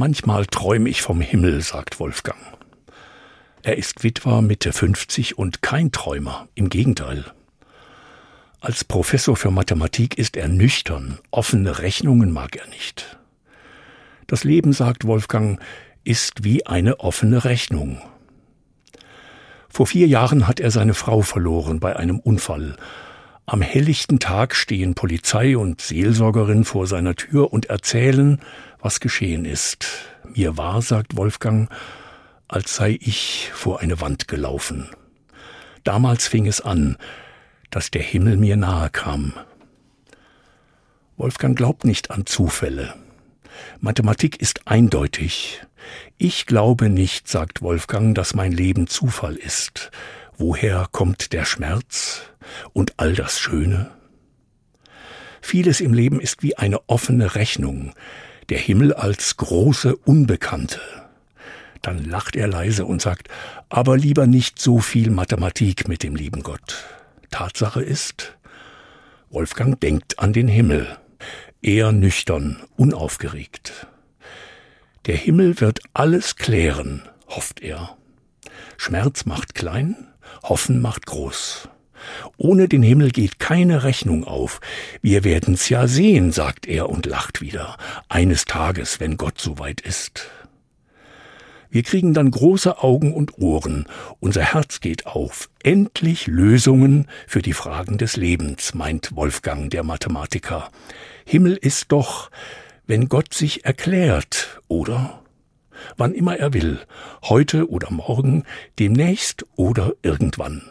Manchmal träume ich vom Himmel, sagt Wolfgang. Er ist Witwer Mitte 50 und kein Träumer, im Gegenteil. Als Professor für Mathematik ist er nüchtern, offene Rechnungen mag er nicht. Das Leben, sagt Wolfgang, ist wie eine offene Rechnung. Vor vier Jahren hat er seine Frau verloren bei einem Unfall. Am helllichten Tag stehen Polizei und Seelsorgerin vor seiner Tür und erzählen, was geschehen ist. Mir war, sagt Wolfgang, als sei ich vor eine Wand gelaufen. Damals fing es an, dass der Himmel mir nahe kam. Wolfgang glaubt nicht an Zufälle. Mathematik ist eindeutig. Ich glaube nicht, sagt Wolfgang, dass mein Leben Zufall ist. Woher kommt der Schmerz und all das Schöne? Vieles im Leben ist wie eine offene Rechnung, der Himmel als große Unbekannte. Dann lacht er leise und sagt, aber lieber nicht so viel Mathematik mit dem lieben Gott. Tatsache ist, Wolfgang denkt an den Himmel, eher nüchtern, unaufgeregt. Der Himmel wird alles klären, hofft er. Schmerz macht klein, Hoffen macht groß. Ohne den Himmel geht keine Rechnung auf. Wir werden's ja sehen, sagt er und lacht wieder. Eines Tages, wenn Gott soweit ist. Wir kriegen dann große Augen und Ohren. Unser Herz geht auf. Endlich Lösungen für die Fragen des Lebens, meint Wolfgang, der Mathematiker. Himmel ist doch, wenn Gott sich erklärt, oder? Wann immer er will, heute oder morgen, demnächst oder irgendwann.